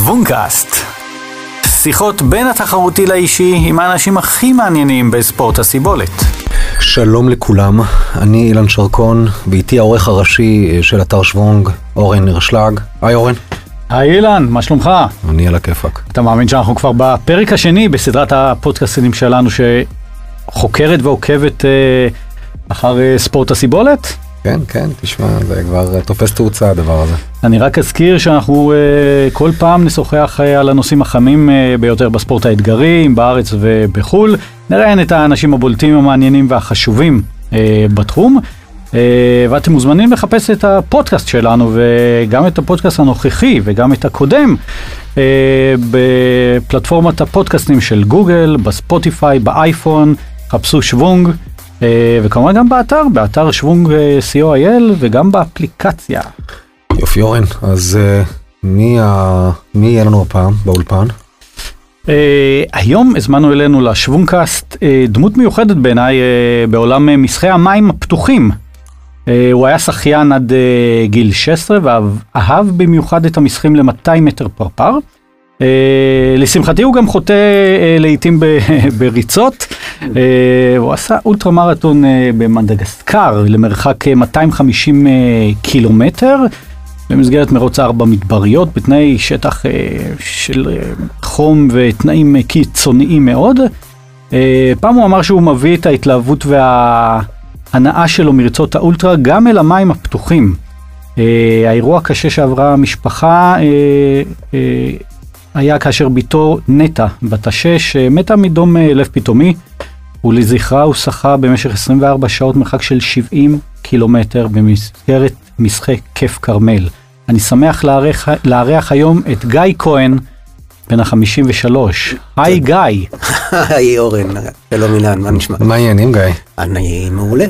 שוונקאסט. שיחות בין התחרותי לאישי עם האנשים הכי מעניינים בספורט הסיבולת. שלום לכולם, אני אילן שרקון, ואיתי העורך הראשי של אתר שוונג, אורן נרשלג. היי אורן. היי אילן, מה שלומך? אני על הכיפאק. אתה מאמין שאנחנו כבר בפרק השני בסדרת הפודקאסטים שלנו שחוקרת ועוקבת אה, אחר אה, ספורט הסיבולת? כן, כן, תשמע, זה כבר אה, תופס תאוצה הדבר הזה. אני רק אזכיר שאנחנו uh, כל פעם נשוחח uh, על הנושאים החמים uh, ביותר בספורט האתגרי, בארץ ובחו"ל. נראיין את האנשים הבולטים, המעניינים והחשובים uh, בתחום. Uh, ואתם מוזמנים לחפש את הפודקאסט שלנו, וגם את הפודקאסט הנוכחי וגם את הקודם, uh, בפלטפורמת הפודקאסטים של גוגל, בספוטיפיי, באייפון, חפשו שוונג. Uh, וכמובן גם באתר, באתר שוונג co.il וגם באפליקציה. יופי אורן, אז uh, מי, ה... מי יהיה לנו הפעם באולפן? Uh, היום הזמנו אלינו לשוונקאסט uh, דמות מיוחדת בעיניי uh, בעולם uh, משחי המים הפתוחים. Uh, הוא היה שחיין עד uh, גיל 16 ואהב במיוחד את המשחים ל-200 מטר פרפר. Uh, לשמחתי הוא גם חוטא uh, לעיתים בריצות. Uh, הוא עשה אולטרה מרתון uh, במדגסקר למרחק uh, 250 uh, קילומטר. במסגרת מרוץ ארבע מדבריות, בתנאי שטח אה, של אה, חום ותנאים אה, קיצוניים מאוד. אה, פעם הוא אמר שהוא מביא את ההתלהבות וההנאה שלו מרצות האולטרה גם אל המים הפתוחים. אה, האירוע הקשה שעברה המשפחה אה, אה, היה כאשר בתו נטע, בת השש, אה, מתה מדום אה, לב פתאומי, ולזכרה הוא שחה במשך 24 שעות מרחק של 70 קילומטר במסגרת משחק כיף כרמל. אני שמח לארח, לארח היום את גיא כהן, בן ה-53. היי גיא. היי אורן, שלום אילן, מה נשמע? מה העניינים גיא? אני מעולה,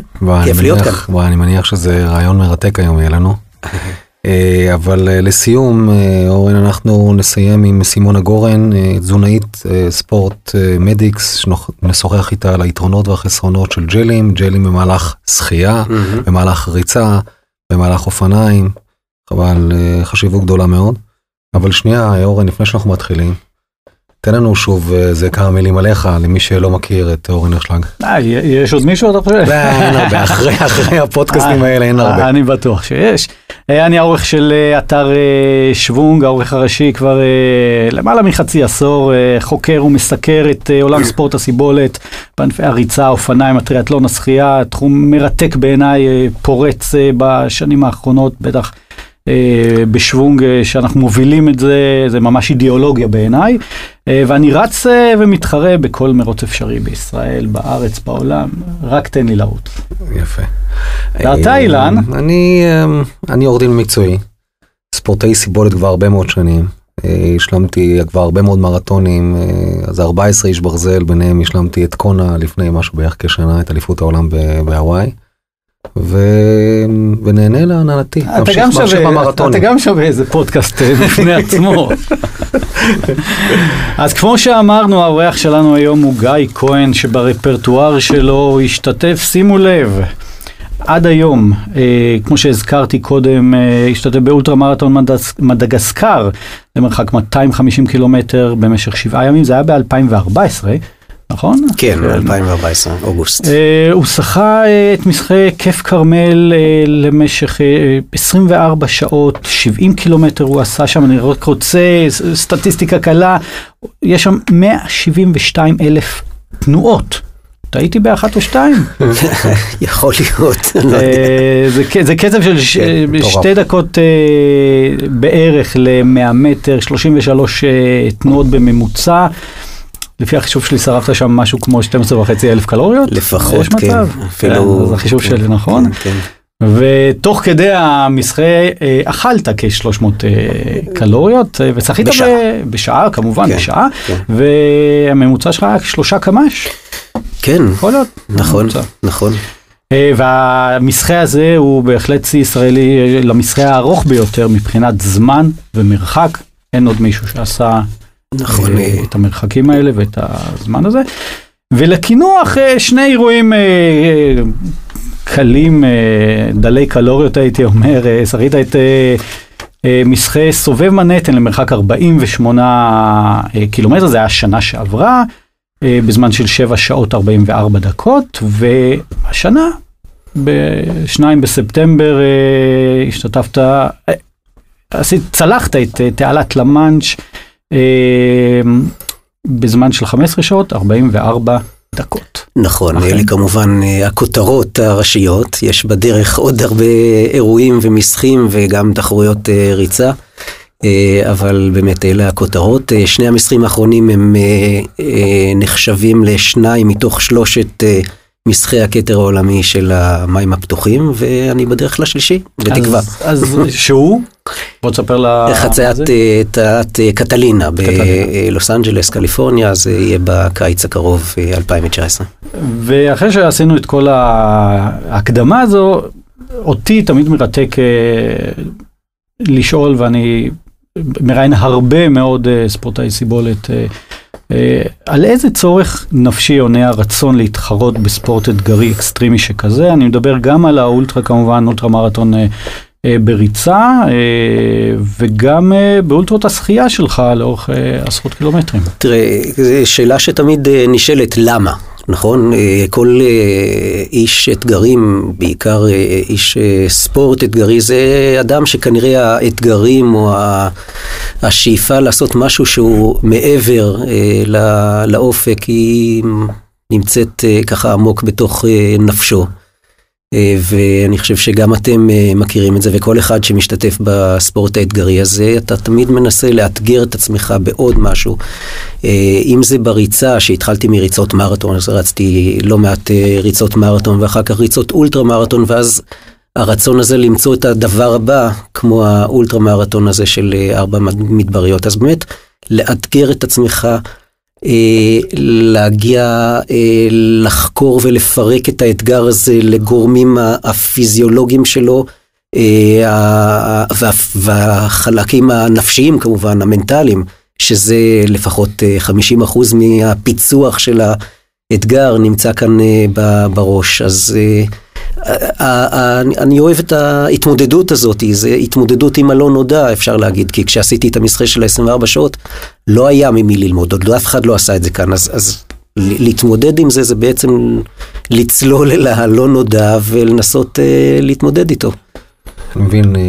כיף אני להיות כאן. וואי, אני מניח שזה רעיון מרתק היום יהיה לנו. אה, אבל אה, לסיום, אה, אורן, אנחנו נסיים עם סימונה גורן, תזונאית ספורט מדיקס, שנשוחח איתה על היתרונות והחסרונות של ג'לים, ג'לים במהלך שחייה, מהמם. במהלך ריצה, במהלך אופניים, אבל חשיבות גדולה מאוד. אבל שנייה, אורן, לפני שאנחנו מתחילים, תן לנו שוב אה, איזה כמה מילים עליך, למי שלא מכיר את אורן ארשלג. אה, יש עוד מישהו אתה חושב? לא, אין הרבה, אחרי הפודקאסטים האלה אין הרבה. אני בטוח שיש. אה, אני העורך של אה, אתר אה, שוונג, העורך הראשי כבר אה, למעלה מחצי עשור, אה, חוקר ומסקר את אה, עולם ספורט הסיבולת, בענפי הריצה, האופניים, הטריאטלון, השחייה, תחום מרתק בעיניי, אה, פורץ אה, בשנים האחרונות, בטח. אה, בשוונג אה, שאנחנו מובילים את זה, זה ממש אידיאולוגיה בעיניי. אה, ואני רץ ומתחרה בכל מרוץ אפשרי בישראל, בארץ, בעולם, רק תן לי לרוץ. יפה. ואתה, אילן? אני אה, אני עורך דין מקצועי, ספורטאי סיבולת כבר הרבה מאוד שנים. השלמתי כבר הרבה מאוד מרתונים, אז 14 איש ברזל, ביניהם השלמתי את קונה לפני משהו בערך כשנה, את אליפות העולם ב- בהוואי. ו... ונהנה ממשיך גם ממשיך שווה, אתה. גם שווה איזה פודקאסט אה, בפני עצמו. אז כמו שאמרנו, האורח שלנו היום הוא גיא כהן, שברפרטואר שלו השתתף, שימו לב, עד היום, אה, כמו שהזכרתי קודם, אה, השתתף באולטרה מרתון מדס- מדגסקר, למרחק 250 קילומטר במשך שבעה ימים, זה היה ב-2014, נכון? כן, 2014, אוגוסט. אה, הוא שחה אה, את משחקי כיף כרמל אה, למשך אה, 24 שעות, 70 קילומטר הוא עשה שם, אני רק רוצה סטטיסטיקה קלה, יש שם 172 אלף תנועות. טעיתי באחת או שתיים. יכול להיות, לא יודע. זה קצב של כן. שתי דקות בערך ל-100 מטר, 33 אה, תנועות בממוצע. לפי החישוב שלי שרפת שם משהו כמו 12 וחצי אלף קלוריות. לפחות, יש כן. מצב. אפילו... כן, זה החישוב כן, שלי, נכון? כן, כן. ותוך כדי המשחה אה, אכלת כ-300 קלוריות אה, ושחית בשעה. ב- בשעה כמובן כן, בשעה כן. והממוצע שלך היה שלושה קמ"ש. כן, יכול להיות. נכון, ממוצע. נכון. אה, והמשחה הזה הוא בהחלט שיא ישראלי אה, למסחה הארוך ביותר מבחינת זמן ומרחק. אין עוד מישהו שעשה נכון. אה, את המרחקים האלה ואת הזמן הזה. ולקינוח אה, שני אירועים אה, קלים, דלי קלוריות הייתי אומר, שחית את משחה סובב מנהטן למרחק 48 אה, קילומטר, זה היה השנה שעברה, בזמן של 7 שעות 44 דקות, והשנה, ב-2 בספטמבר, השתתפת, עשית, צלחת את תעלת למאנץ' בזמן של 15 שעות 44 דקות. נכון, אכן. אלה כמובן אה, הכותרות הראשיות, יש בדרך עוד הרבה אירועים ומשחים וגם תחרויות אה, ריצה, אה, אבל באמת אלה הכותרות. שני המשחים האחרונים הם נחשבים לשניים מתוך שלושת אה, משחי הכתר העולמי של המים הפתוחים, ואני בדרך לשלישי, בתקווה. אז, אז שהוא? בוא תספר ל... חציית. אה, תעלת אה, קטלינה. בלוס אנג'לס, קליפורניה, זה יהיה בקיץ הקרוב, אה, 2019. ואחרי שעשינו את כל ההקדמה הזו, אותי תמיד מרתק אה, לשאול, ואני מראיין הרבה מאוד אה, ספורטאי סיבולת, אה, אה, על איזה צורך נפשי עונה הרצון להתחרות בספורט אתגרי אקסטרימי שכזה? אני מדבר גם על האולטרה כמובן, אולטרה מרתון אה, אה, בריצה, אה, וגם אה, באולטרות השחייה שלך לאורך אה, עשרות קילומטרים. תראה, זו שאלה שתמיד אה, נשאלת למה, נכון? אה, כל אה, איש אתגרים, בעיקר אה, איש ספורט אתגרי, זה אדם שכנראה האתגרים או השאיפה לעשות משהו שהוא מעבר לאופק, היא נמצאת ככה עמוק בתוך נפשו. אה, ואני חושב שגם אתם אה, מכירים את זה, וכל אחד שמשתתף בספורט האתגרי הזה, אתה תמיד מנסה לאתגר את עצמך בעוד משהו. אה, אם זה בריצה, שהתחלתי מריצות מרתון, אז רצתי לא מעט ריצות מרתון, ואחר כך ריצות אולטרה מרתון, ואז הרצון הזה למצוא את הדבר הבא, כמו האולטרה מרתון הזה של ארבע מדבריות. אז באמת, לאתגר את עצמך. אה, להגיע, אה, לחקור ולפרק את האתגר הזה לגורמים הפיזיולוגיים שלו, אה, וה- והחלקים הנפשיים כמובן, המנטליים, שזה לפחות אה, 50% מהפיצוח של האתגר נמצא כאן אה, בראש. אז אה, אני- אוהב את ההתמודדות הזאת, זה התמודדות עם הלא נודע אפשר להגיד, כי כשעשיתי את המסחה של ה-24 שעות, לא היה ממי ללמוד, עוד לא אף אחד לא עשה את זה כאן, אז, אז להתמודד עם זה זה בעצם לצלול אל הלא נודע ולנסות אה, להתמודד איתו. אני מבין, אה,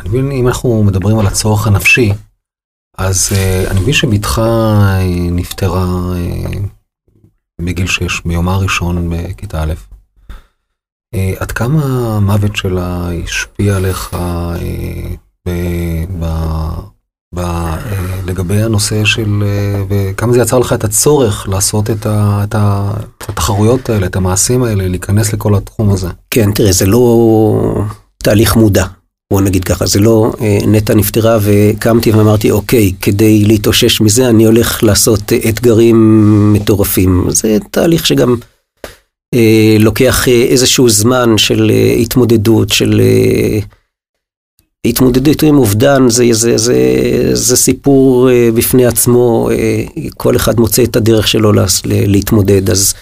אני מבין אם אנחנו מדברים על הצורך הנפשי, אז אה, אני מבין שבתך אה, נפטרה בגיל 6, ביומה הראשון בכיתה א'. אה, עד כמה המוות שלה השפיע עליך אה, ב- ב- ב- אה, לגבי הנושא של, אה, וכמה זה יצר לך את הצורך לעשות את התחרויות האלה, את המעשים האלה, להיכנס לכל התחום הזה? כן, תראה, זה לא תהליך מודע, בוא נגיד ככה, זה לא אה, נטע נפטרה וקמתי ואמרתי, אוקיי, כדי להתאושש מזה אני הולך לעשות אתגרים מטורפים. זה תהליך שגם לוקח אה, איזשהו זמן של אה, התמודדות, של אה, התמודדות עם אובדן, זה, זה, זה, זה סיפור אה, בפני עצמו, אה, כל אחד מוצא את הדרך שלו להס- ל- להתמודד, אז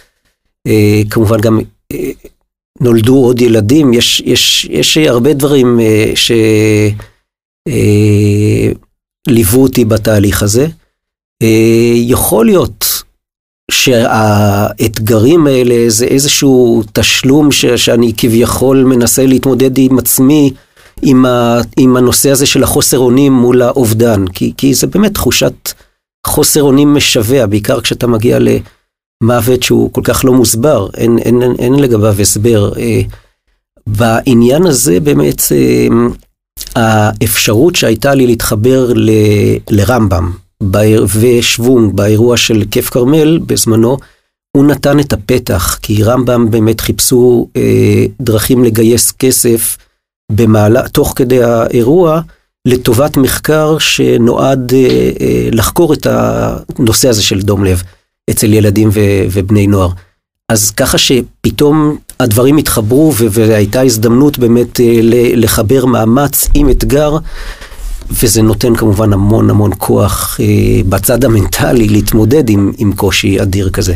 אה, כמובן גם אה, נולדו עוד ילדים, יש, יש, יש הרבה דברים אה, שליוו אותי בתהליך הזה. אה, יכול להיות שהאתגרים האלה זה איזשהו תשלום ש, שאני כביכול מנסה להתמודד עם עצמי, עם, ה, עם הנושא הזה של החוסר אונים מול האובדן, כי, כי זה באמת תחושת חוסר אונים משווע, בעיקר כשאתה מגיע למוות שהוא כל כך לא מוסבר, אין, אין, אין, אין לגביו הסבר. אה, בעניין הזה באמת אה, האפשרות שהייתה לי להתחבר ל, לרמב"ם ושוונג באירוע של כיף כרמל בזמנו, הוא נתן את הפתח, כי רמב"ם באמת חיפשו אה, דרכים לגייס כסף במעלה, תוך כדי האירוע לטובת מחקר שנועד אה, אה, לחקור את הנושא הזה של דום לב אצל ילדים ו- ובני נוער. אז ככה שפתאום הדברים התחברו והייתה הזדמנות באמת אה, לחבר מאמץ עם אתגר, וזה נותן כמובן המון המון כוח אה, בצד המנטלי להתמודד עם, עם קושי אדיר כזה.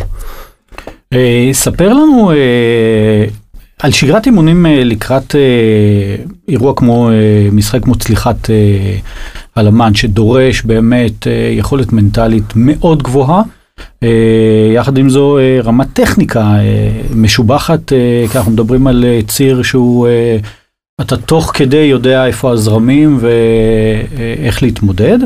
אה, ספר לנו, אה, על שגרת אימונים אה, לקראת אה, אירוע כמו, אה, משחק כמו צליחת אה, הלמן, שדורש באמת אה, יכולת מנטלית מאוד גבוהה. אה, יחד עם זו אה, רמת טכניקה אה, משובחת, אה, כי אנחנו מדברים על אה, ציר שהוא, אה, אתה תוך כדי יודע איפה הזרמים ואיך להתמודד.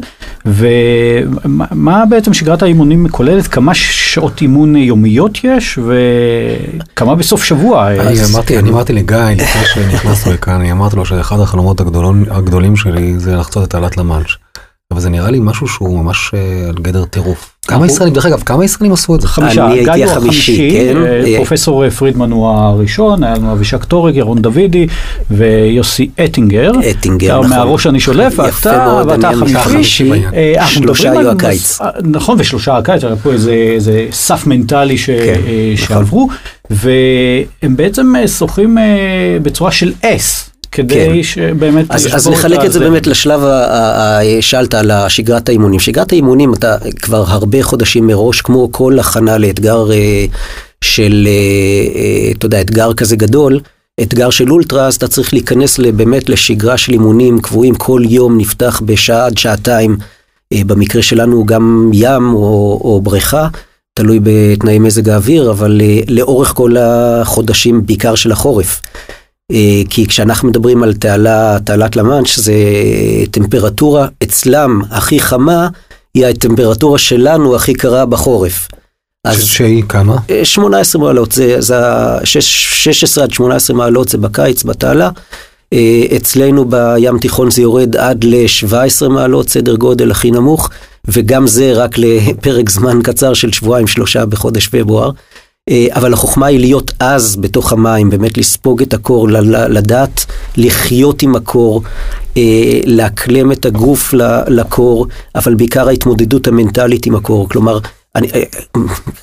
ומה מה בעצם שגרת האימונים כוללת? כמה שעות אימון יומיות יש וכמה בסוף שבוע? אני אמרתי. אני אמרתי לגיא לפני שנכנסנו לכאן, אני אמרתי לו שאחד החלומות הגדולים, שלי זה לחצות את תעלת למאנש. אבל זה נראה לי משהו שהוא ממש אה, על גדר טירוף. כמה ישראלים, דרך אגב, כמה ישראלים עשו את זה? חמישה, אני הייתי החמישי, כן. אה, אה, פרופסור פרידמן הוא הראשון, היה לנו אבישק טורג, ירון דוידי ויוסי אטינגר. אטינגר, נכון. מהראש אני שולף, ואתה החמישי. אה, אנחנו שלושה היו הקיץ. נכון, ושלושה הקיץ, היה פה איזה סף מנטלי כן, אה, נכון. שעברו, והם בעצם אה, שוחים אה, בצורה של אס, כדי כן. שבאמת... אז, אז נחלק את זה. באמת לשלב, ה- ה- ה- שאלת על שגרת האימונים. שגרת האימונים, אתה כבר הרבה חודשים מראש, כמו כל הכנה לאתגר אה, של, אה, אה, אתה יודע, אתגר כזה גדול, אתגר של אולטרה, אז אתה צריך להיכנס באמת לשגרה של אימונים קבועים, כל יום נפתח בשעה עד שעתיים, במקרה שלנו גם ים או, או בריכה. תלוי בתנאי מזג האוויר, אבל לאורך כל החודשים, בעיקר של החורף. אה, כי כשאנחנו מדברים על תעלה, תעלת למאנץ' זה טמפרטורה אצלם הכי חמה, היא הטמפרטורה שלנו הכי קרה בחורף. אז שהיא כמה? אה, 18 מעלות, זה, זה ה- שש- 16 עד 18 מעלות זה בקיץ, בתעלה. אה, אצלנו בים תיכון זה יורד עד ל-17 מעלות, סדר גודל הכי נמוך, וגם זה רק לפרק זמן קצר של שבועיים שלושה בחודש פברואר. אה, אבל החוכמה היא להיות אז בתוך המים, באמת לספוג את הקור, לדעת לחיות עם הקור, אה, לאקלם את הגוף לקור, אבל בעיקר ההתמודדות המנטלית עם הקור. כלומר, אני, אה,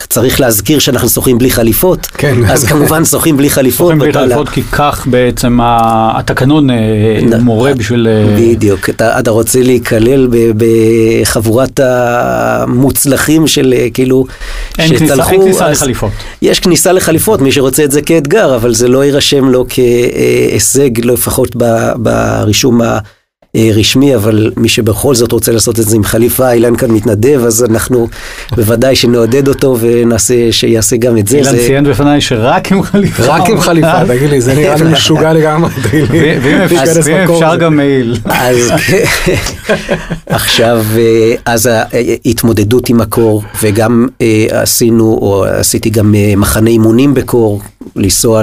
צריך להזכיר שאנחנו שוחים בלי חליפות, כן. אז כמובן שוחים בלי חליפות. שוחים בלי בתעלה. חליפות, כי כך בעצם ה- התקנון אה, נ- מורה בשביל... אה, בדיוק, אתה, אתה רוצה להיכלל בחבורת המוצלחים של כאילו, אין כניסה, אין כניסה אז לחליפות. יש כניסה לחליפות, מי שרוצה את זה כאתגר, אבל זה לא יירשם לו כהישג, לא לפחות ברישום הרשמי, אבל מי שבכל זאת רוצה לעשות את זה עם חליפה, אילן כאן מתנדב, אז אנחנו בוודאי שנעודד אותו ונעשה שיעשה גם את זה. אילן זה- ציין בפניי שרק עם חליפה. רק עם חליפה, תגיד לי, זה נראה לי משוגע לגמרי, תגיד לי. ו- ואם אפשר-. גם מעיל. אז עכשיו, אה, אז ההתמודדות עם הקור, וגם אה, עשינו, או עשיתי גם אה, מחנה אימונים בקור, לנסוע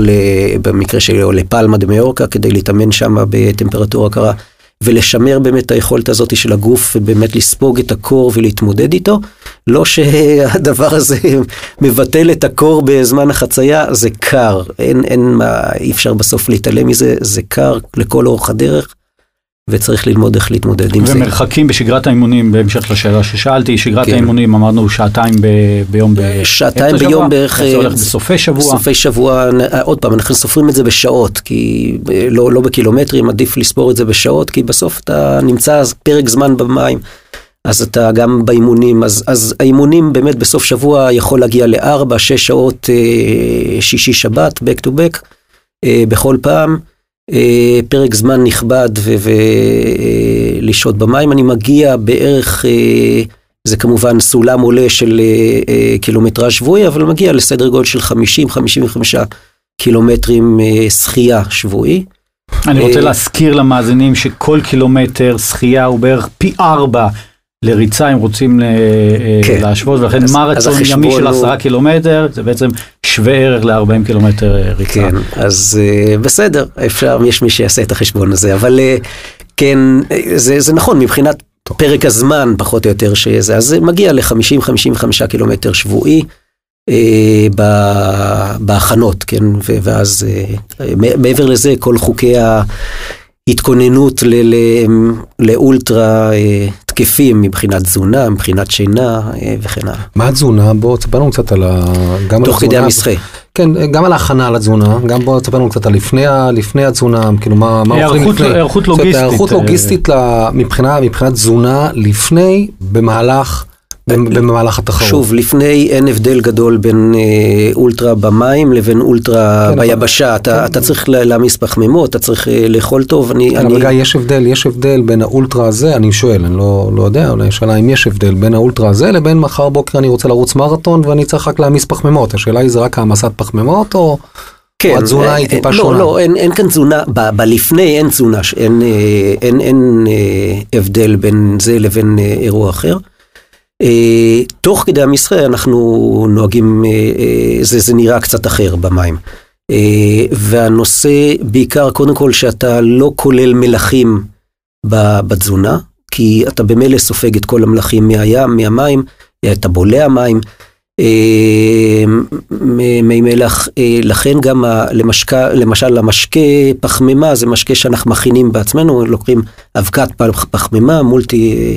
במקרה שלו לפלמה דה מיורקה, כדי להתאמן שם בטמפרטורה קרה, ולשמר באמת את היכולת הזאת של הגוף, ובאמת לספוג את הקור ולהתמודד איתו. לא שהדבר הזה מבטל את הקור בזמן החצייה, זה קר, אין, אין מה, אי אפשר בסוף להתעלם מזה, זה קר לכל אורך הדרך. וצריך ללמוד איך להתמודד עם זה. ומרחקים בשגרת האימונים, בהמשך לשאלה ששאלתי, שגרת כן. האימונים אמרנו שעתיים ב- ביום ב- שעתיים ביום שבוע, בערך, זה הולך אה, בסופי שבוע. סופי שבוע, אה, עוד פעם, אנחנו סופרים את זה בשעות, כי אה, לא, לא בקילומטרים, עדיף לספור את זה בשעות, כי בסוף אתה נמצא פרק זמן במים, אז אתה גם באימונים, אז, אז האימונים באמת בסוף שבוע יכול להגיע לארבע, שש שעות שישי שבת, back to back, בכל פעם. אה, פרק זמן נכבד ולשהות במים, אני מגיע בערך, אה, זה כמובן סולם עולה של אה, אה, קילומטראז' שבועי, אבל מגיע לסדר גודל של 50-55 קילומטרים אה, שחייה שבועי. אני רוצה אה, להזכיר למאזינים שכל קילומטר שחייה הוא בערך פי ארבע לריצה אם רוצים ל- אה, כן. להשוות, ולכן אז- מרתון אז ימי של הוא- עשרה קילומטר זה בעצם שווה ערך ל-40 קילומטר אה, ריצה. כן, אז אה, בסדר, אפשר, יש מי שיעשה את החשבון הזה, אבל אה, כן, אה, זה, זה נכון מבחינת פרק הזמן פחות או יותר שזה, אז זה מגיע ל-50-55 קילומטר שבועי. אה, ב- בהכנות, כן, ו- ואז אה, מעבר לזה כל חוקי ההתכוננות ל- ל- לאולטרה אה, תקפים מבחינת תזונה, מבחינת שינה אה, וכן הלאה. מה התזונה? בוא תספר לנו קצת על ה... גם על תוך כדי התזונה. המשחה. כן, גם על ההכנה לתזונה, גם בוא תספר לנו קצת על לפני לפני התזונה, כאילו מה מה אוכלים היערכות- לפני. היערכות זאת אומרת, לוגיסטית, היערכות אה. לוגיסטית מבחינה מבחינת תזונה לפני, במהלך במהלך התחרות. שוב, לפני אין הבדל גדול בין אה, אולטרה במים לבין אולטרה כן, ביבשה. אתה, כן. אתה צריך לה- להעמיס פחמימות, אתה צריך אה, לאכול טוב. אני, כן, אני, אבל גיא, יש הבדל, יש הבדל בין האולטרה הזה, אני שואל, אני לא, לא יודע, אולי השאלה אם יש הבדל בין האולטרה הזה לבין מחר בוקר אני רוצה לרוץ מרתון ואני צריך רק להעמיס פחמימות. השאלה היא זה רק העמסת פחמימות או... כן, או התזונה אה, היא טיפה אה, שונה. לא, לא, אין, אין כאן תזונה, ב, בלפני אין תזונה, אין, אה, אין, אין אה, הבדל בין זה לבין אה, אירוע אחר. אה, תוך כדי המשחה אנחנו נוהגים, אה, אה, זה, זה נראה קצת אחר במים. אה, והנושא בעיקר, קודם כל, שאתה לא כולל מלחים בתזונה, כי אתה במילא סופג את כל המלחים מהים, מהמים, אתה בולע מים. אה, מי מלח, אה, לכן גם למשקה, למשל המשקה פחמימה זה משקה שאנחנו מכינים בעצמנו, לוקחים אבקת פח- פחמימה, מולטי אה,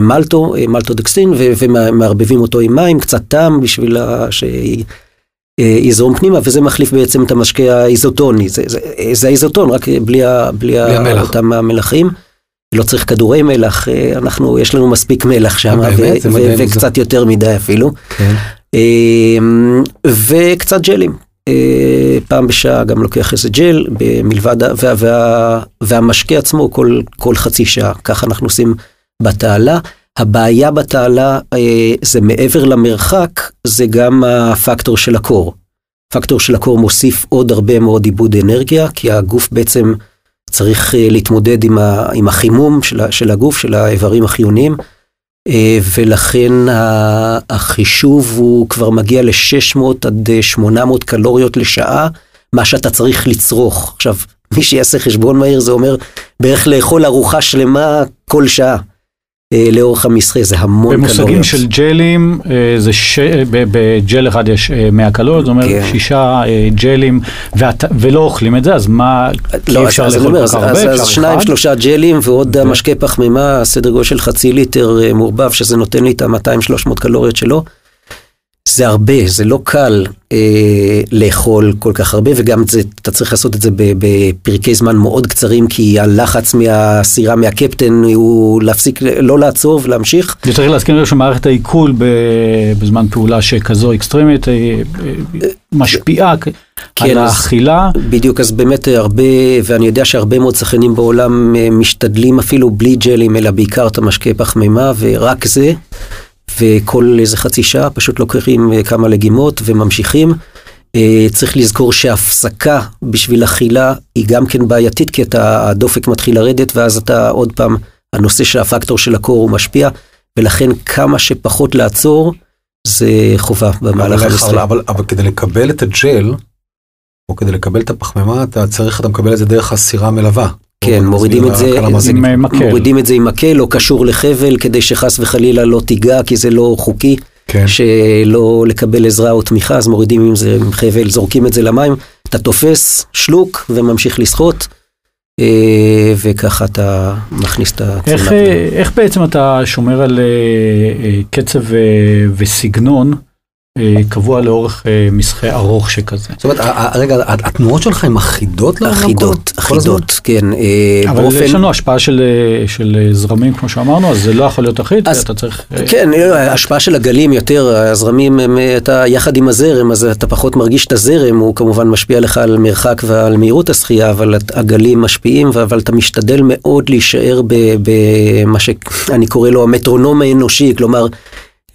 מלטו, אה, מלטודקסטין, ו- ומערבבים אותו עם מים, קצת טעם בשביל שיזרום פנימה, וזה מחליף בעצם את המשקה האיזוטוני, זה, האיזוטון, רק בלי. אותם המלחים. לא צריך כדורי מלח, אה, אנחנו, יש לנו מספיק מלח שם, אה, וקצת יותר מדי אפילו. כן. אמ, וקצת ג'לים. אה, פעם בשעה גם לוקח איזה ג'ל, מלבד, והמשקה עצמו כל, כל חצי שעה, ככה אנחנו עושים בתעלה. הבעיה בתעלה אה, זה מעבר למרחק, זה גם הפקטור של הקור. פקטור של הקור מוסיף עוד הרבה מאוד עיבוד אנרגיה, כי הגוף בעצם צריך אה, להתמודד עם, ה, עם החימום של, של הגוף, של האיברים החיוניים. אה, ולכן החישוב הוא כבר מגיע ל-600 עד אה, 800 קלוריות לשעה, מה שאתה צריך לצרוך. עכשיו, מי שיעשה חשבון מהיר זה אומר בערך לאכול ארוחה שלמה כל שעה. אה, לאורך המסחה זה המון קלוריות. במושגים של ג'לים, אה. ב- בג'ל אחד יש אה, 100 קלוריות, זאת אומרת כן. שישה אה, ג'לים, ואת... ולא אוכלים את זה, אז מה, לא, אי אפשר לאכול כל כך הרבה, אז, אז שניים. שלושה ג'לים ועוד ו- המשקה פחמימה, סדר גודל של חצי ליטר אה, מעורבב, שזה נותן לי את ה-200-300 קלוריות שלו. זה הרבה, זה לא קל אה, לאכול כל כך הרבה, וגם זה, אתה צריך לעשות את זה בפרקי זמן מאוד קצרים, כי הלחץ מהסירה, מהקפטן, הוא להפסיק, לא לעצור ולהמשיך. זה צריך להזכיר לנו שמערכת העיכול. בזמן פעולה שכזו אקסטרימית אה, אה, משפיעה כן, על האכילה. בדיוק, אז באמת הרבה, ואני יודע שהרבה מאוד שחקנים בעולם אה, משתדלים אפילו בלי ג'לים, אלא בעיקר את המשקה פחמימה, ורק זה, וכל איזה חצי שעה פשוט לוקחים אה, כמה לגימות וממשיכים. אה, צריך לזכור שהפסקה בשביל אכילה היא גם כן בעייתית, כי אתה, הדופק מתחיל לרדת, ואז אתה עוד פעם, הנושא של הפקטור של הקור הוא משפיע, ולכן כמה שפחות לעצור, זה חובה במהלך. אבל, אבל, אבל כדי לקבל את הג'ל, או כדי לקבל את הפחמימה, אתה צריך, אתה מקבל את זה דרך הסירה המלווה. כן, מורידים את זה, מקל. מורידים את זה עם מקל או קשור לחבל כדי שחס וחלילה לא תיגע כי זה לא חוקי כן. שלא לקבל עזרה או תמיכה אז מורידים עם זה עם חבל זורקים את זה למים אתה תופס שלוק וממשיך לשחות אה, וככה אתה מכניס את איך, התזונה. אה, איך בעצם אתה שומר על אה, אה, קצב אה, וסגנון אה, קבוע לאורך אה, מסחה ארוך שכזה? זאת אומרת, רגע, התנועות שלך הן אחידות? לאורך אחידות? אחידות, כן. אה, אבל יש לנו השפעה של, אה, של זרמים כמו שאמרנו, אז זה לא יכול להיות אחיד, אתה צריך... כן, ההשפעה של הגלים יותר, הזרמים, הם, אתה יחד עם הזרם, אז אתה פחות מרגיש את הזרם, הוא כמובן משפיע לך על מרחק ועל מהירות השחייה, אבל הגלים משפיעים, אבל אתה משתדל מאוד להישאר במה שאני קורא לו המטרונום האנושי, כלומר,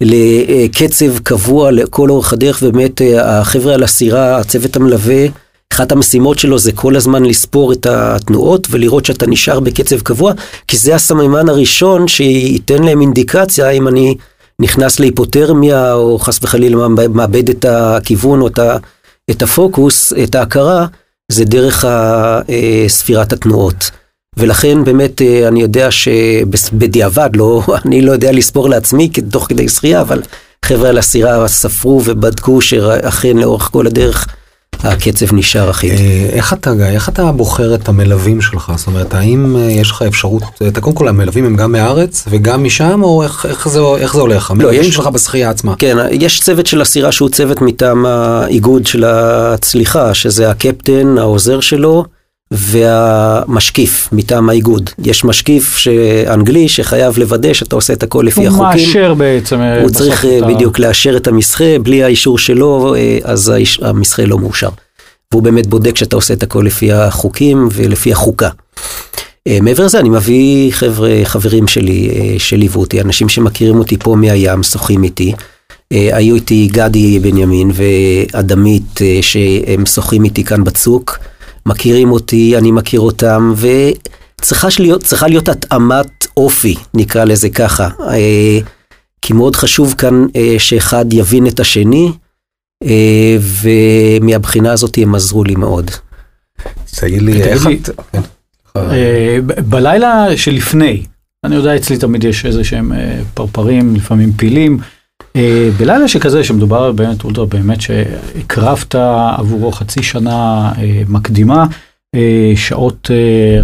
לקצב קבוע לכל אורך הדרך, ובאמת החבר'ה על הסירה, הצוות המלווה, אחת המשימות שלו זה כל הזמן לספור את התנועות ולראות שאתה נשאר בקצב קבוע, כי זה הסממן הראשון שייתן להם אינדיקציה אם אני נכנס להיפותרמיה או חס וחלילה מאבד את הכיוון או את, הפוקוס, את ההכרה, זה דרך אה, ספירת התנועות. ולכן באמת אה, אני יודע שבדיעבד, לא, אני לא יודע לספור לעצמי תוך כדי שחייה, אבל חבר'ה על הסירה ספרו ובדקו שאכן לאורך כל הדרך הקצב נשאר אחיד. אה, איך אתה, גיא, איך אתה בוחר את המלווים שלך? זאת אומרת, האם אה, יש לך אפשרות, אתה קודם כל המלווים הם גם מהארץ וגם משם, או איך, איך, זה, איך זה הולך? המלווים יש- שלך בשחייה עצמה. כן, יש צוות של הסירה שהוא צוות מטעם האיגוד של הצליחה, שזה הקפטן, העוזר שלו, והמשקיף מטעם האיגוד. יש משקיף אנגלי שחייב לוודא שאתה עושה את הכל לפי הוא החוקים. מאשר בעצם. אה, הוא צריך אה, ה- בדיוק לאשר את המסחה, בלי האישור שלו, אה, אז המסחה לא מאושר. והוא באמת בודק שאתה עושה את הכל לפי החוקים ולפי החוקה. מעבר לזה, אני מביא חבר'ה, חברים שלי שליוו אותי, אנשים שמכירים אותי פה מהים, שוחים איתי. היו איתי גדי בנימין ואדמית שהם שוחים איתי כאן בצוק. מכירים אותי, אני מכיר אותם, וצריכה להיות, להיות התאמת אופי, נקרא לזה ככה. אה, כי מאוד חשוב כאן אה, שאחד יבין את השני, אה, ומהבחינה הזאת הם עזרו לי מאוד. תגיד לי, איך את... כן. אה, בלילה שלפני, אני יודע, אצלי תמיד יש איזה שהם אה, פרפרים, לפעמים פילים. אה, בלילה שכזה, שמדובר באמת, אולטרה, באמת שהקרבת עבורו חצי שנה אה, מקדימה, אה, שעות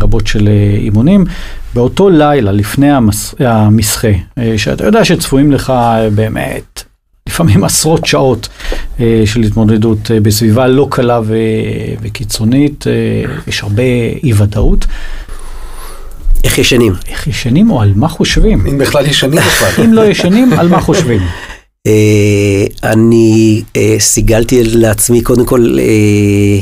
רבות של אימונים, באותו לילה, לפני המס- המסחה, שאתה יודע שצפויים לך באמת, לפעמים עשרות שעות של התמודדות בסביבה לא קלה ו- וקיצונית, יש הרבה אי ודאות. איך ישנים? איך ישנים או על מה חושבים? אם בכלל ישנים בכלל. אם לא ישנים, על מה חושבים? אה, אני אה, סיגלתי לעצמי קודם כל אה,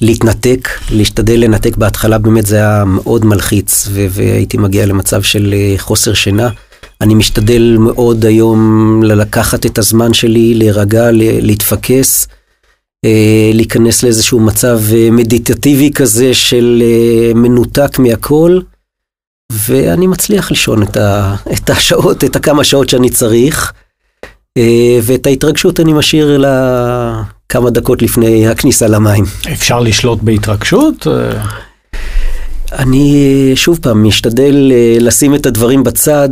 להתנתק, להשתדל לנתק בהתחלה באמת זה היה מאוד מלחיץ והייתי מגיע למצב של אה, חוסר שינה. אני משתדל מאוד היום לקחת את הזמן שלי, להירגע, להתפקס, אה, להיכנס לאיזשהו מצב אה, מדיטטיבי כזה של אה, מנותק מהכל. ואני מצליח לישון את, ה, את השעות, את הכמה שעות שאני צריך. אה, ואת ההתרגשות אני משאיר לכמה דקות לפני הכניסה למים. אפשר לשלוט בהתרגשות? אה, אני שוב פעם משתדל אה, לשים את הדברים בצד,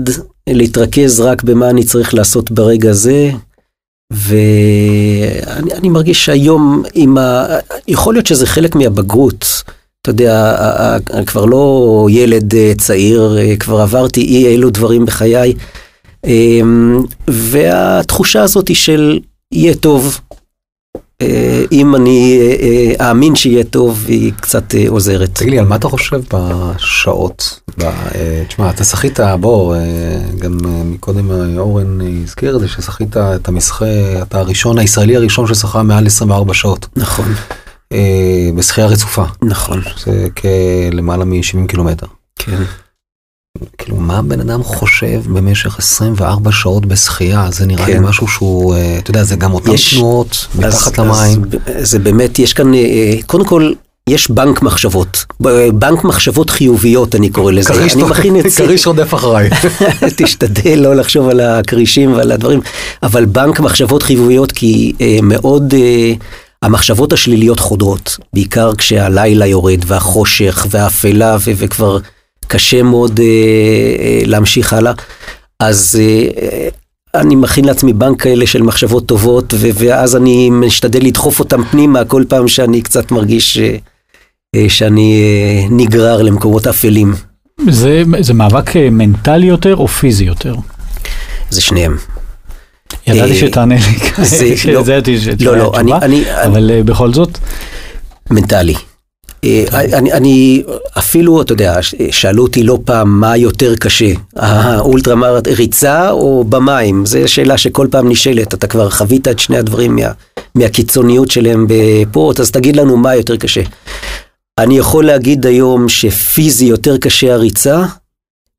להתרכז רק במה אני צריך לעשות ברגע הזה, ואני אני מרגיש שהיום עם ה... יכול להיות שזה חלק מהבגרות. אתה יודע, כבר לא ילד צעיר, כבר עברתי אי אילו דברים בחיי, והתחושה הזאת היא של יהיה טוב, אה, אם אני אה, אה, אאמין שיהיה טוב, היא קצת עוזרת. תגיד לי, על מה אתה חושב בשעות? תשמע, אתה שחית, בוא, גם מקודם אה, אורן הזכיר את זה, ששחית את המסחה, אתה הראשון, הישראלי הראשון ששחה מעל 24 שעות נכון, בשחייה רצופה, נכון, זה כלמעלה מ-70 קילומטר. כן. כאילו, מה בן אדם חושב במשך 24 שעות בשחייה? זה נראה לי כן. משהו שהוא, אה, אתה יודע, זה גם אותן יש- תנועות, מתחת אז- למים. אז זה באמת, יש כאן, אה, קודם כל, יש בנק מחשבות, בנק מחשבות חיוביות אני קורא לזה, אני טוב- מכין את זה, כריש רודף אחריי. תשתדל לא לחשוב על הכרישים ועל הדברים, אבל בנק מחשבות חיוביות כי אה, מאוד, אה, המחשבות השליליות חודרות, בעיקר כשהלילה יורד והחושך והאפלה וכבר קשה מאוד אה, אה, להמשיך הלאה, אז אה, אה, אני מכין לעצמי בנק כאלה של מחשבות טובות, ו- ואז אני משתדל לדחוף אותם פנימה כל פעם שאני קצת מרגיש אה, אה, שאני אה, נגרר למקומות אפלים. זה, זה מאבק אה, מנטלי יותר או פיזי יותר? זה שניהם. ידעתי אה, שתענה לי, זה- לא, ידעתי לא, לא, אני, אבל בכל זאת, מנטלי. אה, אני, אני אפילו, אתה יודע, שאלו אותי לא פעם מה יותר קשה, האולטרה מרתון, ריצה או במים? זו שאלה שכל פעם נשאלת, אתה כבר חווית את שני הדברים מה, מהקיצוניות שלהם בפורט, אז תגיד לנו מה יותר קשה. אני יכול להגיד היום שפיזי יותר קשה הריצה,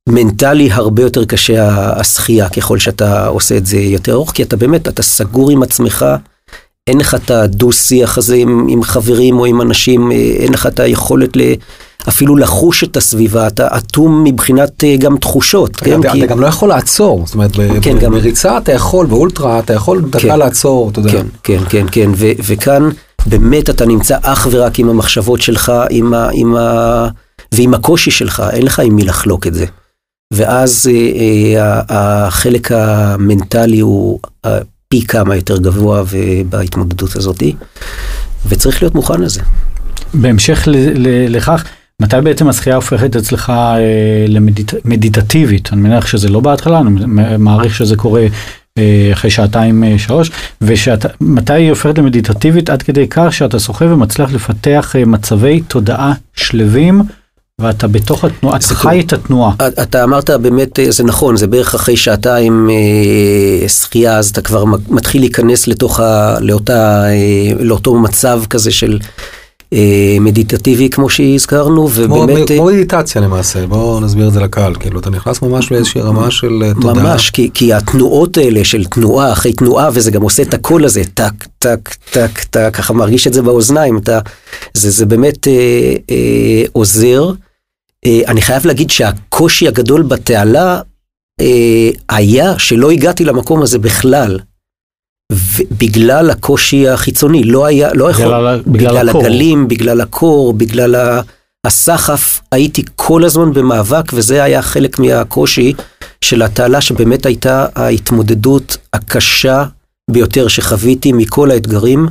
מנטלי הרבה יותר קשה השחייה ככל שאתה עושה את זה יותר ארוך, כי אתה באמת, אתה סגור עם עצמך, אין לך את הדו-שיח הזה עם, עם חברים או עם אנשים, אה, אין לך את היכולת ל, אפילו לחוש את הסביבה, אתה אטום מבחינת אה, גם תחושות, כן? אתה, כי- אתה גם לא יכול לעצור, זאת אומרת, כן, ב- גם- בריצה אתה יכול, באולטרה אתה יכול דקה כן. לעצור, אתה יודע. כן, כן, כן, כן, ו- וכאן באמת אתה נמצא אך ורק עם המחשבות שלך, עם ה, עם ה, ועם הקושי שלך, אין לך עם מי לחלוק את זה. ואז אה, אה, החלק המנטלי הוא אה, פי כמה יותר גבוה בהתמודדות הזאת, וצריך להיות מוכן לזה. בהמשך לכך, מתי בעצם השחייה הופכת אצלך אה, למדיטטיבית? אני מניח שזה לא בהתחלה, אני מעריך שזה קורה אה, אחרי שעתיים אה, שלוש, ומתי היא הופכת למדיטטיבית עד כדי כך שאתה שוחה ומצליח לפתח אה, מצבי תודעה שלווים. ואתה בתוך התנועה, אתה חי את התנועה. אתה אמרת באמת, זה נכון, זה בערך אחרי שעתיים שחייה, אז אתה כבר מתחיל להיכנס לתוך ה, לאותה, לאותו מצב כזה של אה, מדיטטיבי כמו שהזכרנו, ובאמת... כמו מדיטציה למעשה, בואו נסביר את זה לקהל, כאילו אתה נכנס ממש לאיזושהי רמה של אה, תודעה. ממש, כי, כי התנועות האלה של תנועה אחרי תנועה, וזה גם עושה את הקול הזה, טק, טק, טק, אתה ככה מרגיש את זה באוזניים, אתה, זה, זה באמת אה, אה, עוזר. אה, אני חייב להגיד שהקושי הגדול בתעלה אה, היה שלא הגעתי למקום הזה בכלל. בגלל הקושי החיצוני, לא היה, לא יכול, בגלל, בגלל, בגלל הגלים, בגלל הקור, בגלל הסחף, הייתי כל הזמן במאבק וזה היה חלק מהקושי של התעלה שבאמת הייתה ההתמודדות הקשה ביותר שחוויתי מכל האתגרים.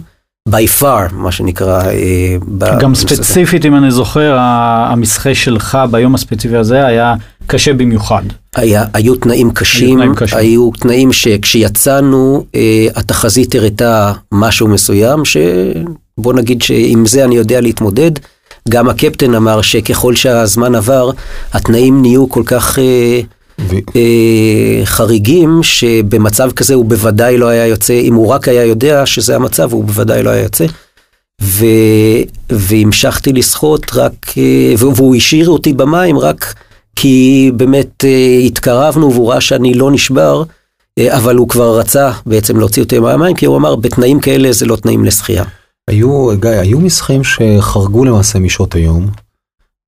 By far, מה שנקרא. אה, גם ספציפית, אם אני זוכר, המסחה שלך ביום הספציפי הזה היה קשה במיוחד. היה, היו תנאים קשים, היו תנאים, קשים. היו תנאים שכשיצאנו, אה, התחזית הראתה משהו מסוים, שבוא נגיד שעם זה אני יודע להתמודד. גם הקפטן אמר שככל שהזמן עבר, התנאים נהיו כל כך... אה, ו... אה, חריגים שבמצב כזה הוא בוודאי לא היה יוצא, אם הוא רק היה יודע שזה המצב הוא בוודאי לא היה יוצא. ו... והמשכתי לשחות רק, אה, והוא השאיר אותי במים רק כי באמת אה, התקרבנו והוא ראה שאני לא נשבר, אבל הוא כבר רצה בעצם להוציא אותי מהמים, כי הוא אמר בתנאים כאלה זה לא תנאים לשחייה. היו, גיא, היו משחקים שחרגו למעשה משעות היום,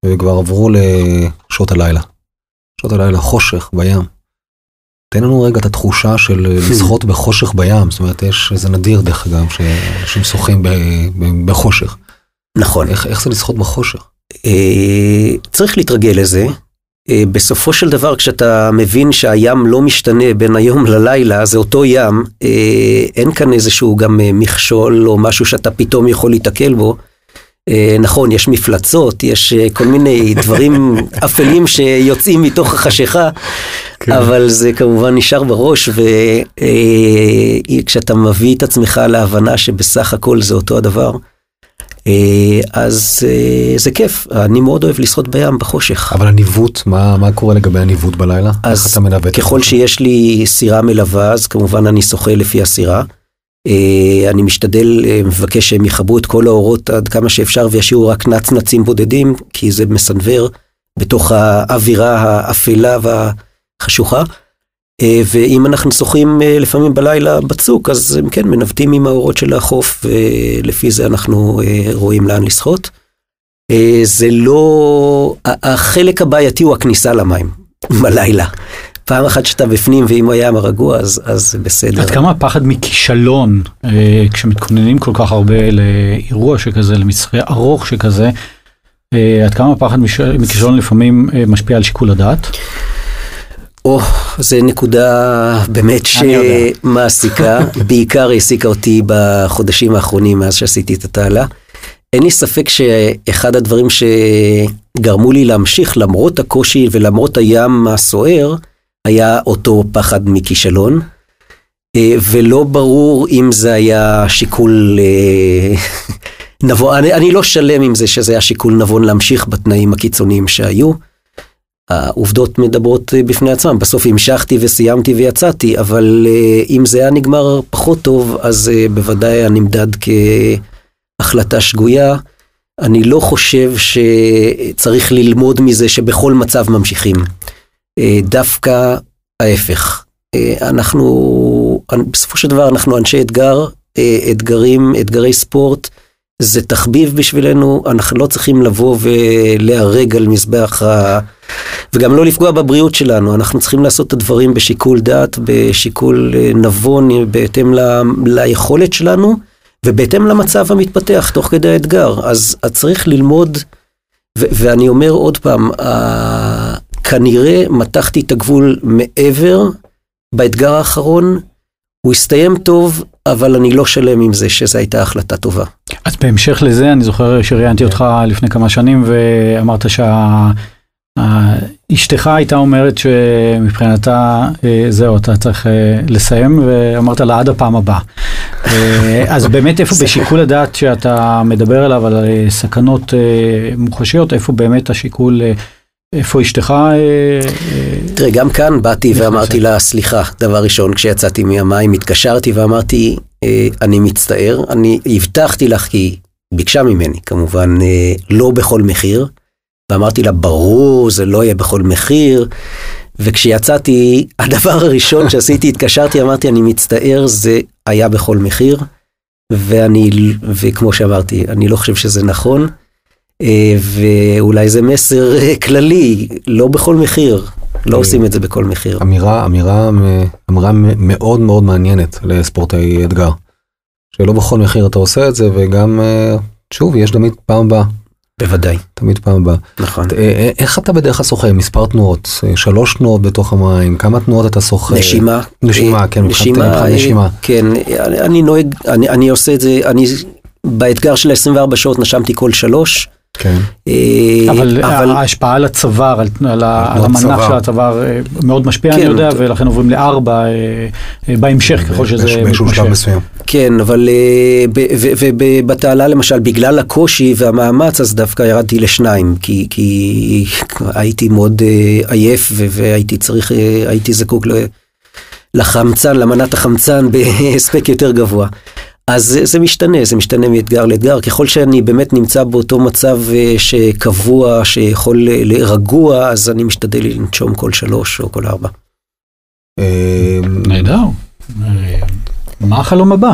וכבר עברו לשעות הלילה. שעות הלילה, חושך בים. תן לנו רגע את התחושה של לשחות בחושך בים, זאת אומרת, יש, איזה נדיר דרך אגב, שאנשים שוחים בחושך. נכון. איך, איך זה לשחות בחושך? אה, צריך להתרגל לזה. אה, בסופו של דבר, כשאתה מבין שהים לא משתנה בין היום ללילה, זה אותו ים, אה, אין כאן איזשהו גם מכשול או משהו שאתה פתאום יכול להתקל בו. אה, נכון, יש מפלצות, יש אה, כל מיני דברים אפלים שיוצאים מתוך החשיכה, כן. אבל זה כמובן נשאר בראש, וכשאתה אה, מביא את עצמך להבנה שבסך הכל זה אותו הדבר, אז זה כיף, אני מאוד אוהב לשחות בים בחושך. אבל הניווט, מה, מה קורה לגבי הניווט בלילה? אז? ככל שיש לי סירה מלווה, אז כמובן אני שוחה לפי הסירה. אה, אני משתדל, אה, מבקש שהם יכבו את כל האורות עד כמה שאפשר וישאירו רק נצנצים בודדים, כי זה מסנוור בתוך האווירה האפלה והחשוכה. אה, ואם אנחנו שוחים לפעמים בלילה בצוק, אז הם כן מנווטים עם האורות של החוף, ולפי זה אנחנו רואים לאן לשחות. זה לא, החלק הבעייתי הוא הכניסה למים בלילה. פעם אחת שאתה בפנים ואם הים הרגוע אז, אז בסדר. עד כמה הפחד מכישלון אה, כשמתכוננים כל כך הרבה לאירוע שכזה, למצחה ארוך שכזה, אה, עד כמה הפחד מכישלון לפעמים אה, משפיע על שיקול הדעת? או, זה נקודה באמת שמעסיקה, בעיקר העסיקה אותי בחודשים האחרונים מאז שעשיתי את התעלה. אין לי ספק שאחד הדברים שגרמו לי להמשיך למרות הקושי ולמרות הים הסוער, היה אותו פחד מכישלון, אה, ולא ברור אם זה היה שיקול אה, נבון, אני, אני לא שלם עם זה שזה היה שיקול נבון להמשיך בתנאים הקיצוניים שהיו. העובדות מדברות אה, בפני עצמם, בסוף המשכתי וסיימתי ויצאתי, אבל אם זה היה נגמר פחות טוב, אז בוודאי היה נמדד כהחלטה שגויה. אני לא חושב שצריך ללמוד מזה שבכל מצב ממשיכים. אה, דווקא ההפך. אה, אנחנו, בסופו של דבר אנחנו אנשי אתגר, אה, אתגרים, אתגרי ספורט, זה תחביב בשבילנו, אנחנו לא צריכים לבוא ולהרג על מזבח ה... וגם לא לפגוע בבריאות שלנו, אנחנו צריכים לעשות את הדברים בשיקול דעת, בשיקול נבון, בהתאם ל... ליכולת שלנו, ובהתאם למצב המתפתח תוך כדי האתגר. אז, צריך ללמוד, ו- ואני אומר עוד פעם, כנראה מתחתי את הגבול מעבר באתגר האחרון. הוא הסתיים טוב, אבל אני לא שלם עם זה שזו הייתה החלטה טובה. אז בהמשך לזה, אני זוכר שראיינתי אותך לפני כמה שנים ואמרת אשתך הייתה אומרת שמבחינתה, אה, זהו, אתה צריך אה, לסיים, ואמרת לה עד הפעם הבאה. אה, אז באמת איפה בשיקול הדעת שאתה מדבר עליו, על סכנות מוחשיות, איפה באמת השיקול, איפה אשתך? אה, אה, תראה, גם כאן באתי. ואמרתי לה, סליחה, דבר ראשון, כשיצאתי מהמים, התקשרתי ואמרתי, אה, אני מצטער, אני הבטחתי לך, כי היא ביקשה ממני, כמובן, לא בכל מחיר, ואמרתי לה, ברור, זה לא יהיה בכל מחיר, וכשיצאתי, הדבר הראשון שעשיתי, התקשרתי, אמרתי, אני מצטער, זה היה בכל מחיר, ואני, וכמו שאמרתי, אני לא חושב שזה נכון. אה, ואולי זה מסר אה, כללי, לא בכל מחיר, לא אה, עושים את זה בכל מחיר. אמירה, אמירה, אמירה מאוד מאוד מעניינת לספורטאי אתגר. שלא בכל מחיר אתה עושה את זה, וגם, שוב, יש תמיד פעם הבאה, בוודאי, תמיד פעם הבאה. נכון. איך אתה בדרך כלל שוחה? מספר תנועות? שלוש תנועות בתוך המים? כמה תנועות אתה שוחה? נשימה. נשימה, כן, נשימה, נשימה. כן, אני, אני נוהג, אני עושה את זה, אני באתגר של 24 שעות נשמתי כל שלוש. כן. אה, אבל ההשפעה על הצוואר, על- על על המנח. של הצוואר אה, מאוד משפיע, אני כן. יודע, ולכן עוברים לארבע אה, אה, בהמשך, ככל שזה מתמשך. כן, אבל אה, ב- ו- ובתעלה למשל, בגלל הקושי והמאמץ, אז דווקא ירדתי לשניים, כי, כי הייתי מאוד אה, עייף ו- והייתי צריך, אה, הייתי זקוק ל- לחמצן, למנת החמצן בהספק יותר גבוה. אז זה, זה משתנה, זה משתנה מאתגר לאתגר. ככל שאני באמת נמצא באותו מצב אה, שקבוע, שיכול אה, ל- רגוע, אז אני משתדל לנשום כל שלוש או כל ארבע. אה, נהדר. אה, מה החלום הבא?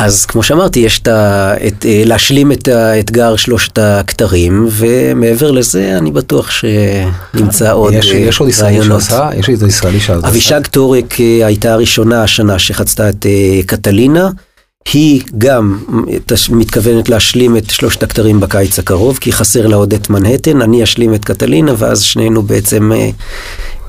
אז כמו שאמרתי, יש את ה... את, להשלים את האתגר שלושת הכתרים, ומעבר לזה אני בטוח שנמצא עוד יש יש עוד ישראלי. שעשה? יש איזה ישראלי שעשה? אבישג טורק הייתה הראשונה השנה שחצתה את קטלינה. היא גם מתכוונת להשלים את שלושת הכתרים בקיץ הקרוב, כי חסר לה עוד את מנהטן, אני אשלים את קטלינה, ואז שנינו בעצם אה,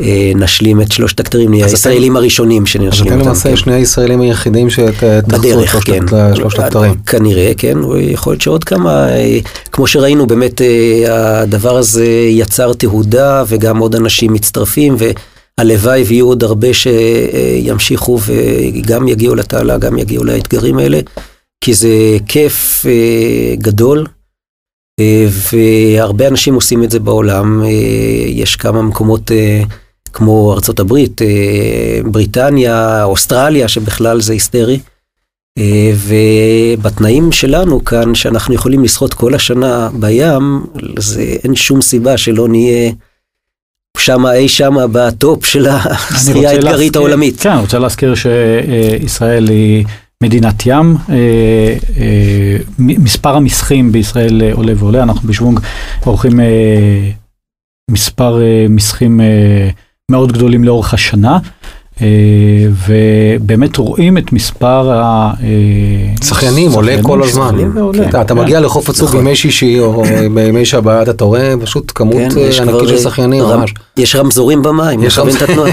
אה, נשלים את שלושת הכתרים, נהיה אז אתם- הישראלים הראשונים אז שנשלים אתם אותם. למעשה כן. שני הישראלים היחידים שתחצו את שלושת כן. שלושת הכתרים. כנראה, כן, יכול להיות שעוד כמה, אה, כמו שראינו, באמת אה, הדבר הזה יצר תהודה וגם עוד אנשים מצטרפים, והלוואי ויהיו עוד הרבה שימשיכו וגם יגיעו לתעלה, גם יגיעו לאתגרים האלה, כי זה כיף אה, גדול. אה, והרבה אנשים עושים את זה בעולם, אה, יש כמה מקומות כמו ארצות הברית, בריטניה, אוסטרליה, שבכלל זה היסטרי. ובתנאים שלנו כאן, שאנחנו יכולים לשחות כל השנה בים, זה אין שום סיבה שלא נהיה שמה אי שמה בטופ של השחייה רוצה האתגרית העולמית. כן, אני רוצה להזכיר שישראל היא מדינת ים, אה, אה, מספר המסחים בישראל אה, עולה ועולה, אנחנו בשוונג עורכים מספר מסחים מאוד גדולים לאורך השנה, ובאמת רואים את מספר ה... אה, שחיינים עולה כל הזמן. אתה, כן. מגיע לחוף הצוק נכון. בימי שישי או בימי שבת, אתה רואה פשוט כמות כן, אה, ענקית של אה, שחיינים. יש רמזורים במים, יש מכוון את התנועה.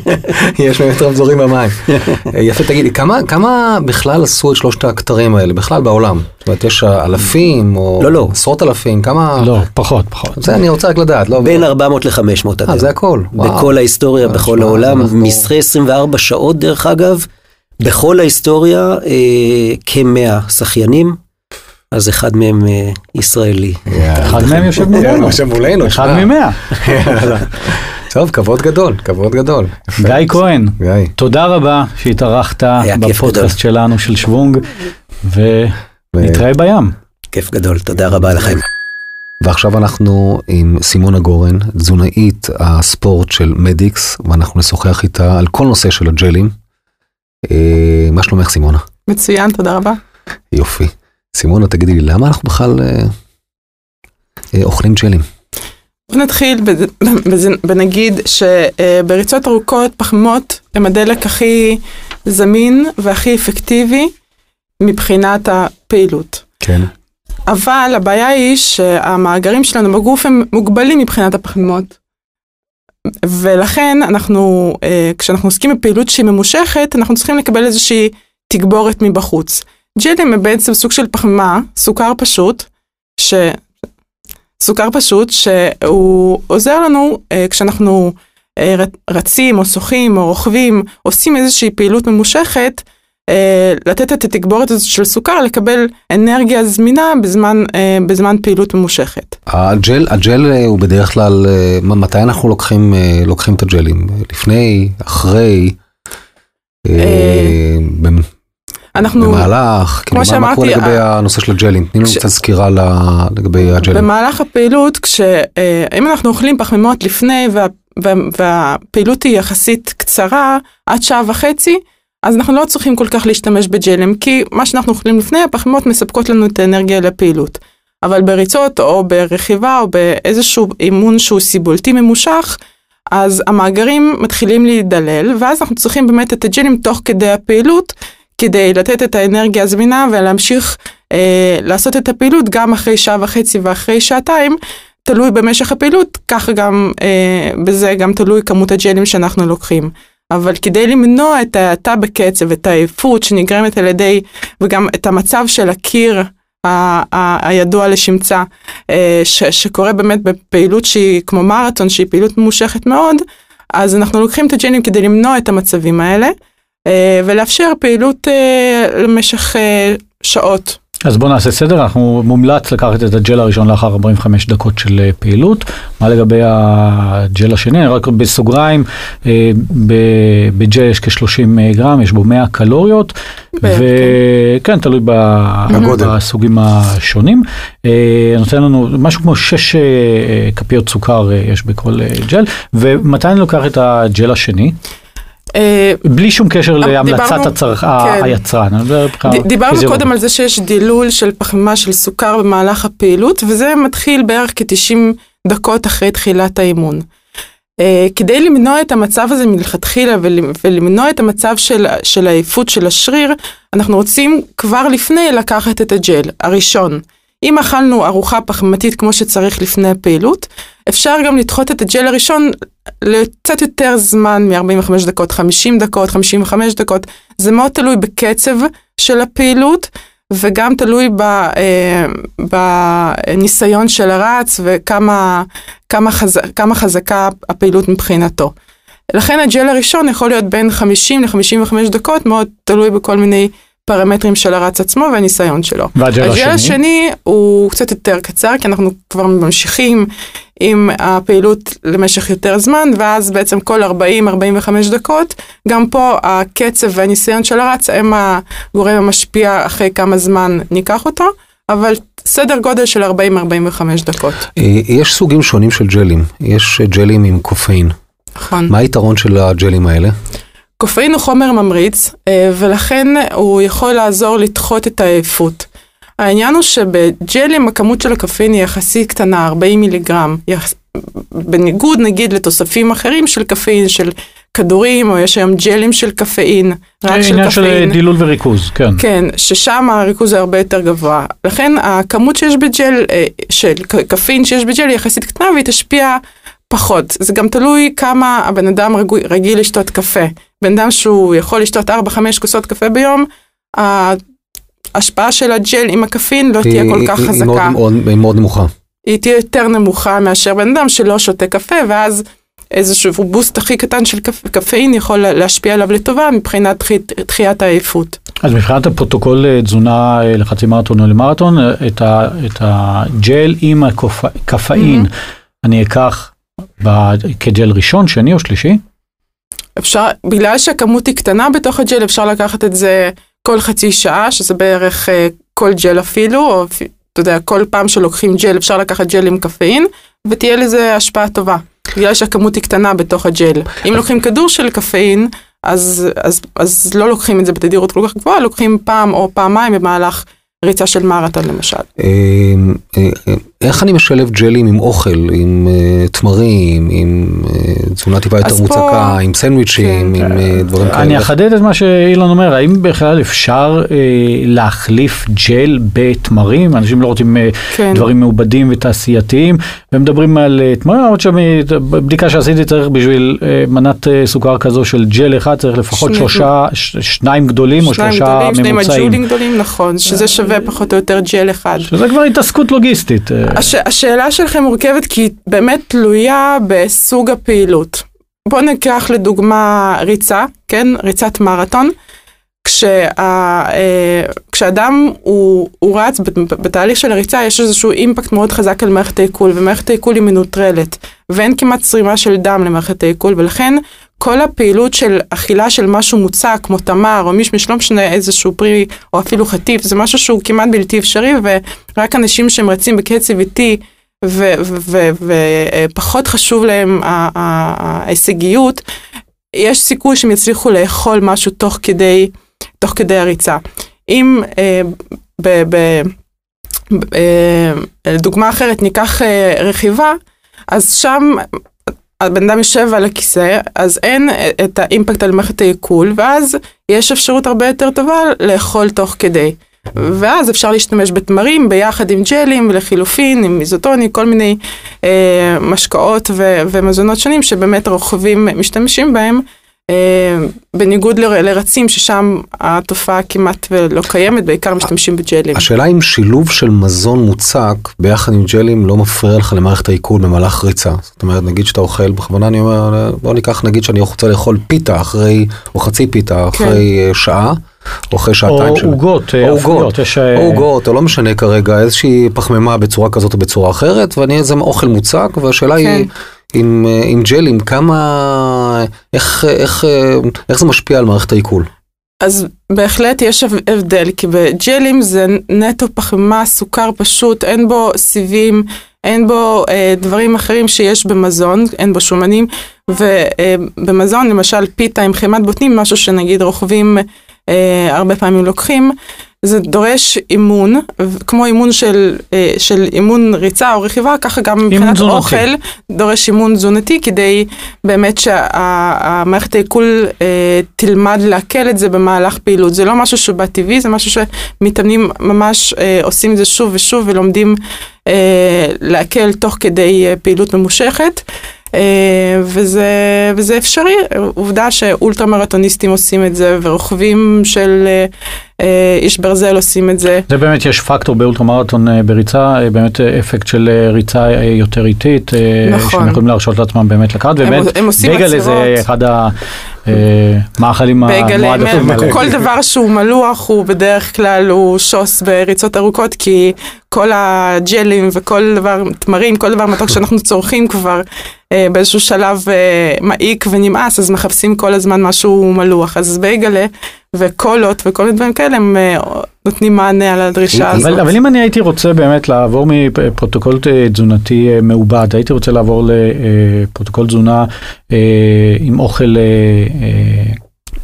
יש באמת רמזורים במים. אה, יפה, תגיד, כמה בכלל עשו את שלושת הכתרים האלה, בכלל בעולם? זאת אומרת, יש אלפים או לא, לא. עשרות אלפים, כמה... לא, פחות, פחות. זה אני רוצה רק לדעת, לא... בין 400 ל-500 עד אה, היום. זה הכל. וואו. בכל ההיסטוריה, אה, בכל העולם, מסחרי 24 שעות דרך אגב, בכל ההיסטוריה אה, כמאה שחיינים, אז אחד מהם אה, ישראלי. אחד מהם יושב כן, מולנו. יושב מולנו, אחד. ממאה. טוב, כבוד גדול, כבוד גדול. גיא כהן. תודה רבה שהתארחת בפודקאסט שלנו של שוונג, ונתראה בים. כיף גדול, תודה רבה לכם. ועכשיו אנחנו עם סימונה גורן, תזונאית הספורט של מדיקס, ואנחנו נשוחח איתה על כל נושא של הג'לים. אה, מה שלומך סימונה? מצוין, תודה רבה. יופי. סימונה, תגידי לי, למה אנחנו בכלל אה, אה, אוכלים ג'לים? בוא נתחיל ונגיד שבריצות ארוכות פחמות הם הדלק הכי זמין והכי אפקטיבי מבחינת הפעילות. כן. אבל הבעיה היא שהמאגרים שלנו בגוף הם מוגבלים מבחינת הפחמימות. ולכן אנחנו, אה, כשאנחנו עוסקים בפעילות שהיא ממושכת, אנחנו צריכים לקבל איזושהי תגבורת מבחוץ. ג'לים הם בעצם סוג של פחמימה, סוכר פשוט, ש... סוכר פשוט שהוא עוזר לנו אה, כשאנחנו אה, רצים או שוחים או רוכבים, עושים איזושהי פעילות ממושכת, אה, לתת את התגבורת הזאת של סוכר, לקבל אנרגיה זמינה בזמן, אה, בזמן פעילות ממושכת. הג'ל, הג'ל אה, הוא בדרך כלל, אה, מתי אנחנו לוקחים, אה, לוקחים את הג'לים? לפני, אחרי, אה, אה, אנחנו, במהלך, כאילו, מה- מה קורה שאמרתי, לגבי הנושא של הג'לים? תני לנו כש- קצת סקירה ל- לגבי הג'לים. במהלך הפעילות, כשאם אנחנו אוכלים פחמימות לפני וה, וה, והפעילות היא יחסית קצרה, עד שעה וחצי, אז אנחנו לא צריכים כל כך להשתמש בג'לים, כי מה שאנחנו אוכלים לפני, הפחמימות מספקות לנו את האנרגיה לפעילות. אבל בריצות או ברכיבה או באיזשהו אימון שהוא סיבולתי ממושך, אז המאגרים מתחילים להידלל, ואז אנחנו צריכים באמת את הג'לים תוך כדי הפעילות, כדי לתת את האנרגיה הזמינה ולהמשיך אה, לעשות את הפעילות גם אחרי שעה וחצי ואחרי שעתיים, תלוי במשך הפעילות, ככה גם אה, בזה גם תלוי כמות הג'לים שאנחנו לוקחים. אבל כדי למנוע את ההאטה בקצב, את העייפות שנגרמת על ידי, וגם את המצב של הקיר ה- ה- הידוע לשמצה, אה, ש- שקורה באמת בפעילות שהיא כמו מרתון, שהיא פעילות ממושכת מאוד, אז אנחנו לוקחים את הג'לים כדי למנוע את המצבים האלה, אה, ולאפשר פעילות אה, למשך שעות. אז בואו נעשה סדר, אנחנו מומלץ לקחת את הג'ל הראשון לאחר 45 דקות של אה, פעילות. מה לגבי הג'ל השני? אני רק בסוגריים, אה, ב- בג'ל יש כ-30 גרם, יש בו 100 קלוריות, וכן, תלוי ב- בגודל. בסוגים השונים. אה, נותן לנו משהו כמו 6 כפיות סוכר אה, יש בכל אה, ג'ל, ומתי אני לוקח את הג'ל השני? אה, בלי שום קשר להמלצת. כן. היצרן. דיברנו. קודם על זה שיש דילול של פחמימה של סוכר במהלך הפעילות, וזה מתחיל בערך כ-90 דקות אחרי תחילת האימון. Uh, כדי למנוע את המצב הזה מלכתחילה ול- ולמנוע את המצב של, של העייפות של השריר, אנחנו רוצים כבר לפני לקחת את הג'ל הראשון. אם אכלנו ארוחה פחמימתית כמו שצריך לפני הפעילות, אפשר גם לדחות את הג'ל הראשון לקצת יותר זמן מ-45 דקות, 50 דקות, 55 דקות. זה מאוד תלוי בקצב של הפעילות, וגם תלוי ב, אה, בניסיון של הרץ וכמה כמה חז, כמה חזקה הפעילות מבחינתו. לכן הג'ל הראשון יכול להיות בין 50 ל-55 דקות, מאוד תלוי בכל מיני פרמטרים של הרץ עצמו והניסיון שלו. והג'ל הג'ל השני? השני הוא קצת יותר קצר, כי אנחנו כבר ממשיכים עם הפעילות למשך יותר זמן, ואז בעצם כל 40-45 דקות, גם פה הקצב והניסיון של הרץ הם הגורם המשפיע אחרי כמה זמן ניקח אותו, אבל סדר גודל של 40-45 דקות. אה, יש סוגים שונים של ג'לים, יש ג'לים עם קופאין. נכון. מה היתרון של הג'לים האלה? קופאין הוא חומר ממריץ, אה, ולכן הוא יכול לעזור לדחות את העייפות. העניין הוא שבג'לים הכמות של הקפאין היא יחסית קטנה, 40 מיליגרם, יחס... בניגוד נגיד לתוספים אחרים של קפאין, של כדורים, או יש היום ג'לים של קפאין, רק של עניין של קפאין. דילול וריכוז, כן. כן, ששם הריכוז הוא הרבה יותר גבוה. לכן הכמות שיש בג'ל, אה, של קפאין שיש בג'ל היא יחסית קטנה והיא תשפיע פחות. זה גם תלוי כמה הבן אדם רגיל לשתות קפה. בן אדם שהוא יכול לשתות 4-5 כוסות קפה ביום, ההשפעה של הג'ל עם הקפאין לא תהיה כל כך היא- היא חזקה. מאוד- מאוד- היא מאוד נמוכה. היא תהיה יותר נמוכה מאשר בן אדם שלא שותה קפה, ואז איזשהו בוסט הכי קטן של קפ... קפאין יכול להשפיע עליו לטובה מבחינת דחי... דחיית העייפות. אז מבחינת הפרוטוקול אה, תזונה אה, לחצי מרתון או למרתון, אה, את ה- את הג'ל עם הקפאין, אני אקח ב- כג'ל ראשון, שני או שלישי? אפשר, בגלל שהכמות היא קטנה בתוך הג'ל, אפשר לקחת את זה כל חצי שעה, שזה בערך אה, כל ג'ל אפילו, או אתה יודע, כל פעם שלוקחים ג'ל אפשר לקחת ג'ל עם קפאין, ותהיה לזה השפעה טובה. בגלל שהכמות היא קטנה בתוך הג'ל. אם לוקחים כדור של קפאין, אז, אז, אז לא לוקחים את זה בתדירות כל כך גבוהה, לוקחים פעם או פעמיים במהלך ריצה של מרתון למשל. איך אני משלב ג'לים עם אוכל, עם אה, תמרים, עם אה, תזונה טיפה יותר אז פה- מוצקה, עם סנדוויצ'ים, כן. עם אה, דברים כאלה? אני אחדד את מה שאילון אומר, האם בכלל אפשר אה, להחליף ג'ל בתמרים? אנשים לא רוצים אה, כן. דברים מעובדים ותעשייתיים, ומדברים על אה, תמרים, למרות שבבדיקה שעשיתי צריך בשביל אה, מנת אה, סוכר כזו של ג'ל אחד, צריך לפחות שני- שלושה, ש- שניים גדולים או שניים שלושה גדולים, ממוצעים. מג'ולים גדולים, נכון, שזה שווה פחות או יותר ג'ל אחד. שזה כבר התעסקות לוגיסטית. הש, השאלה שלכם מורכבת כי היא באמת תלויה בסוג הפעילות. בואו ניקח לדוגמה ריצה, כן? ריצת מרתון. כשה, אה, כשאדם הוא, הוא רץ בתהליך של הריצה יש איזשהו אימפקט מאוד חזק על מערכת העיכול ומערכת העיכול היא מנוטרלת ואין כמעט צרימה של דם למערכת העיכול ולכן כל הפעילות של אכילה של משהו מוצק כמו תמר או מישמיש לא משנה איזשהו פרי או אפילו חטיף זה משהו שהוא כמעט בלתי אפשרי ורק אנשים שהם רצים בקצב איטי ופחות חשוב להם ההישגיות יש סיכוי שהם יצליחו לאכול משהו תוך כדי תוך כדי הריצה. אם אה, ב, ב, אה, דוגמה אחרת ניקח אה, רכיבה, אז שם הבן אדם יושב על הכיסא, אז אין את האימפקט על מערכת העיכול, ואז יש אפשרות הרבה יותר טובה לאכול תוך כדי. ואז אפשר להשתמש בתמרים ביחד עם ג'לים ולחילופין, עם איזוטוני, כל מיני אה, משקאות ו- ומזונות שונים שבאמת הרוכבים משתמשים בהם. אה, בניגוד לרצים ששם התופעה כמעט ולא קיימת, בעיקר משתמשים בג'לים. השאלה אם שילוב של מזון מוצק ביחד עם ג'לים לא מפריע לך למערכת העיכול במהלך ריצה. זאת אומרת, נגיד שאתה אוכל, בכוונה אני אומר, בוא ניקח נגיד שאני רוצה לאכול פיתה אחרי, או חצי פיתה אחרי כן. אה, שעה. או אחרי שעתיים של... או עוגות, או עוגות, או עוגות, או לא משנה כרגע, איזושהי פחמימה בצורה כזאת או בצורה אחרת, ואני איזה אוכל מוצק, והשאלה כן. היא עם, אה, עם ג'לים, כמה, איך, איך, אה, איך זה משפיע על מערכת העיכול? אז בהחלט יש הבדל, כי בג'לים זה נטו פחמימה, סוכר פשוט, אין בו סיבים, אין בו אה, דברים אחרים שיש במזון, אין בו שומנים, ובמזון אה, למשל פיתה עם חימת בוטנים, משהו שנגיד רוכבים אה, הרבה פעמים לוקחים, זה דורש אימון, כמו אימון של, אה, של אימון ריצה או רכיבה, ככה גם מבחינת אוכל דורש אימון תזונתי, כדי באמת שהמערכת העיכול אה, תלמד לעכל את זה במהלך פעילות. זה לא משהו שהוא בטבעי, זה משהו שמתאמנים ממש אה, עושים את זה שוב ושוב ולומדים לעכל תוך כדי פעילות ממושכת. אה, וזה, וזה אפשרי, עובדה שאולטרה מרתוניסטים עושים את זה ורוכבים של אה, אה, איש ברזל עושים את זה. זה באמת יש פקטור באולטרה מרתון בריצה, באמת אפקט של ריצה יותר איטית, נכון. שהם יכולים להרשות לעצמם באמת לקחת, ובאמת בגלל זה אחד המאכלים המועדפים. כל דבר שהוא מלוח הוא בדרך כלל הוא שוס בריצות ארוכות, כי כל הג'לים וכל דבר, תמרים, כל דבר מתוק שאנחנו צורכים כבר. אה, באיזשהו שלב אה, מעיק ונמאס, אז מחפשים כל הזמן משהו מלוח. אז בייגלה וקולות וכל מיני דברים כאלה, הם אה, נותנים מענה על הדרישה אבל, הזאת. אבל אם אני הייתי רוצה באמת לעבור מפרוטוקול תזונתי מעובד, הייתי רוצה לעבור לפרוטוקול תזונה עם אוכל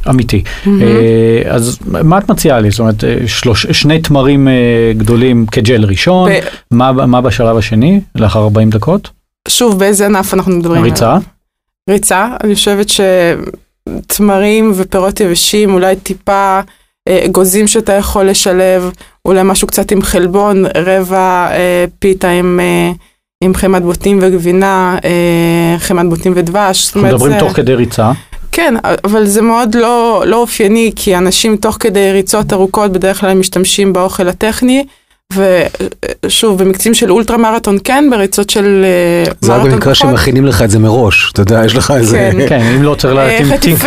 אמיתי. Mm-hmm. אז מה את מציעה לי? זאת אומרת, שלוש, שני תמרים גדולים כג'ל ראשון, ב... מה, מה בשלב השני, לאחר 40 דקות? שוב, באיזה ענף אנחנו מדברים? ריצה? ריצה, אני חושבת שתמרים ופירות יבשים, אולי טיפה אה, אגוזים שאתה יכול לשלב, אולי משהו קצת עם חלבון, רבע אה, פיתה עם... אה, עם חמת בוטים וגבינה, אה, חמת בוטים ודבש. אנחנו מדברים זה... תוך כדי ריצה. כן, אבל זה מאוד לא, לא אופייני, כי אנשים תוך כדי ריצות ארוכות בדרך כלל משתמשים באוכל הטכני, ושוב, במקצים של אולטרה מרתון כן, בריצות של מרתון פחות. זה רק במקרה שמכינים לך את זה מראש, אתה יודע, יש לך איזה... כן, כן אם לא צריך להתאים תיק...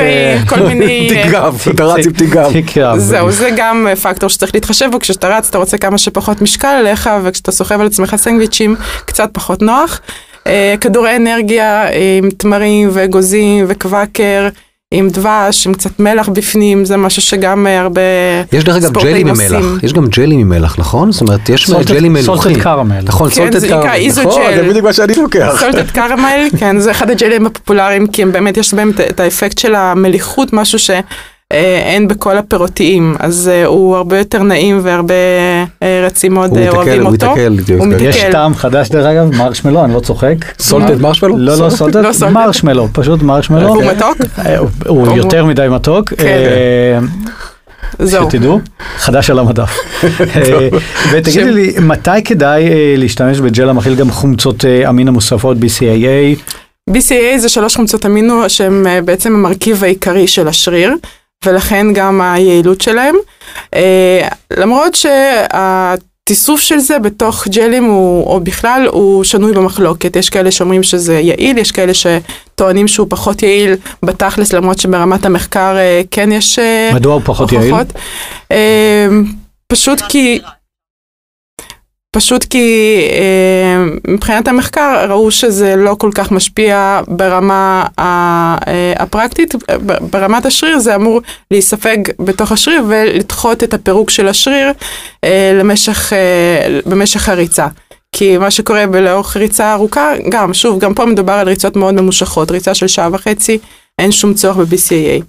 כל מיני... תיק גב, אתה רץ עם תיק גב. זהו, זה גם פקטור שצריך להתחשב בו, כשאתה רץ אתה רוצה כמה שפחות משקל עליך, וכשאתה סוחב על עצמך סנדוויצ'ים, קצת פחות נוח. כדורי אנרגיה עם תמרים ואגוזים וקוואקר. עם דבש, עם קצת מלח בפנים, זה משהו שגם אה, הרבה יש דרך אגב ג'לים עם מלח, יש גם ג'לים עם מלח, נכון? זאת אומרת, יש ג'לים מלוחים. סולטד קרמל. נכון, סולטד קרמל. נכון, זה בדיוק מה שאני לוקח. סולטד קרמל, כן, זה אחד הג'לים הפופולריים, כי הם באמת, יש בהם את האפקט של המליחות, משהו ש... אה, אין בכל הפירותיים, אז אה, הוא הרבה יותר נעים והרבה אה, רצים מאוד אוהבים אותו. הוא מתקל, הוא מתקל. יש טעם חדש דרך אגב, מרשמלו, אני לא צוחק. סולטד מרשמלו? לא, לא סולטד, לא מרשמלו, פשוט מרשמלו. הוא מתוק? הוא יותר מדי מתוק. כן. זהו. שתדעו, חדש על המדף. ותגידי לי, מתי כדאי להשתמש בג'ל המכיל גם חומצות אמין המוספות BCAA? BCAA זה שלוש חומצות אמינו שהם בעצם המרכיב העיקרי של השריר. ולכן גם היעילות שלהם. Uh, למרות התיסוף של זה בתוך ג'לים הוא, או בכלל הוא שנוי במחלוקת. יש כאלה שאומרים שזה יעיל, יש כאלה שטוענים שהוא פחות יעיל בתכלס, למרות שברמת המחקר אה, כן יש אה, מדוע הוא פחות יעיל? הוכחות. אה, פשוט כי... פשוט כי אה, מבחינת המחקר ראו שזה לא כל כך משפיע ברמה ה- אה, הפרקטית, ברמת השריר זה אמור להיספג בתוך השריר ולדחות את הפירוק של השריר אה, למשך, אה, במשך הריצה. כי מה שקורה לאורך ריצה ארוכה, גם, שוב, גם פה מדובר על ריצות מאוד ממושכות, ריצה של שעה וחצי, אין שום צורך ב-BCAA.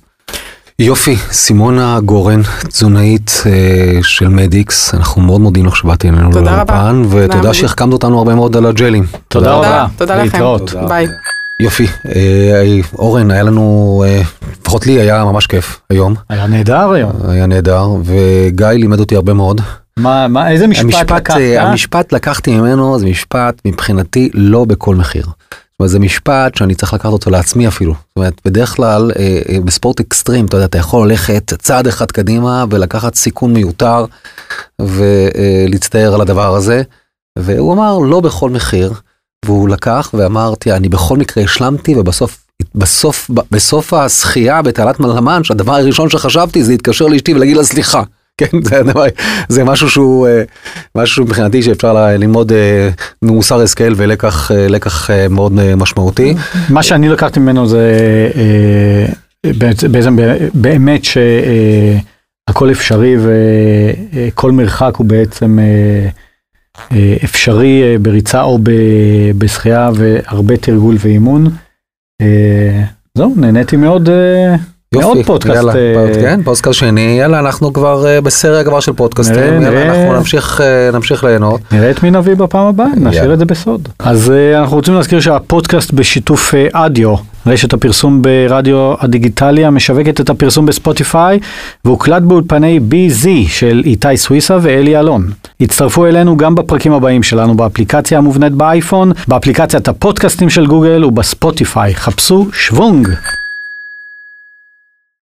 יופי, סימונה גורן, תזונאית אה, של מדיקס, אנחנו מאוד מודים לך שבאת אלינו תודה רבה. לאולפן, ותודה. שהחכמת אותנו הרבה מאוד על הג'לים. תודה רבה. תודה לכם. להתראות. תודה. ביי. יופי, אה, אורן, היה לנו, אה, לפחות לי היה ממש כיף היום, היה נהדר היום. היה נהדר, וגיא לימד אותי הרבה מאוד. מה, מה, איזה משפט המשפט, לקחת? אה, המשפט לקחתי ממנו, זה משפט מבחינתי לא בכל מחיר. אומרת, זה משפט שאני צריך לקחת אותו לעצמי אפילו. זאת אומרת, בדרך כלל אה, אה, בספורט אקסטרים, אתה יודע, אתה יכול ללכת צעד אחד קדימה ולקחת סיכון מיותר ולהצטער על הדבר הזה. והוא אמר, לא בכל מחיר. והוא לקח ואמר, תראה, אני בכל מקרה השלמתי ובסוף... בסוף, בסוף השחייה בתעלת מלמן, שהדבר הראשון שחשבתי זה להתקשר לאשתי ולהגיד לה סליחה. כן, זה, הדבר, זה משהו שהוא, אה, משהו מבחינתי שאפשר ללמוד אה, ממוסר השכל ולקח אה, לקח מאוד משמעותי. מה שאני לקחתי ממנו זה בעצם, באמת שהכל אפשרי וכל מרחק הוא בעצם אפשרי בריצה או בשחייה והרבה תרגול ואימון. זהו, נהניתי מאוד, אה, מאוד פודקאסט. יאללה, אה, כן, פודקאסט שני, יאללה, אנחנו כבר אה, בסריה כבר של פודקאסטים, נראה, יאללה, נראה. אנחנו נמשיך, אה, נמשיך ליהנות. נראה את מי נביא בפעם הבאה, נשאיר. את זה בסוד. אז uh, אנחנו רוצים להזכיר שהפודקאסט בשיתוף אדיו, רשת הפרסום ברדיו הדיגיטלי המשווקת את הפרסום בספוטיפיי, והוקלט באולפני BZ של איתי סוויסה ואלי אלון. הצטרפו אלינו גם בפרקים הבאים שלנו באפליקציה המובנית באייפון, באפליקציית הפודקאסטים של גוגל ובספוטיפיי. חפשו שוונג.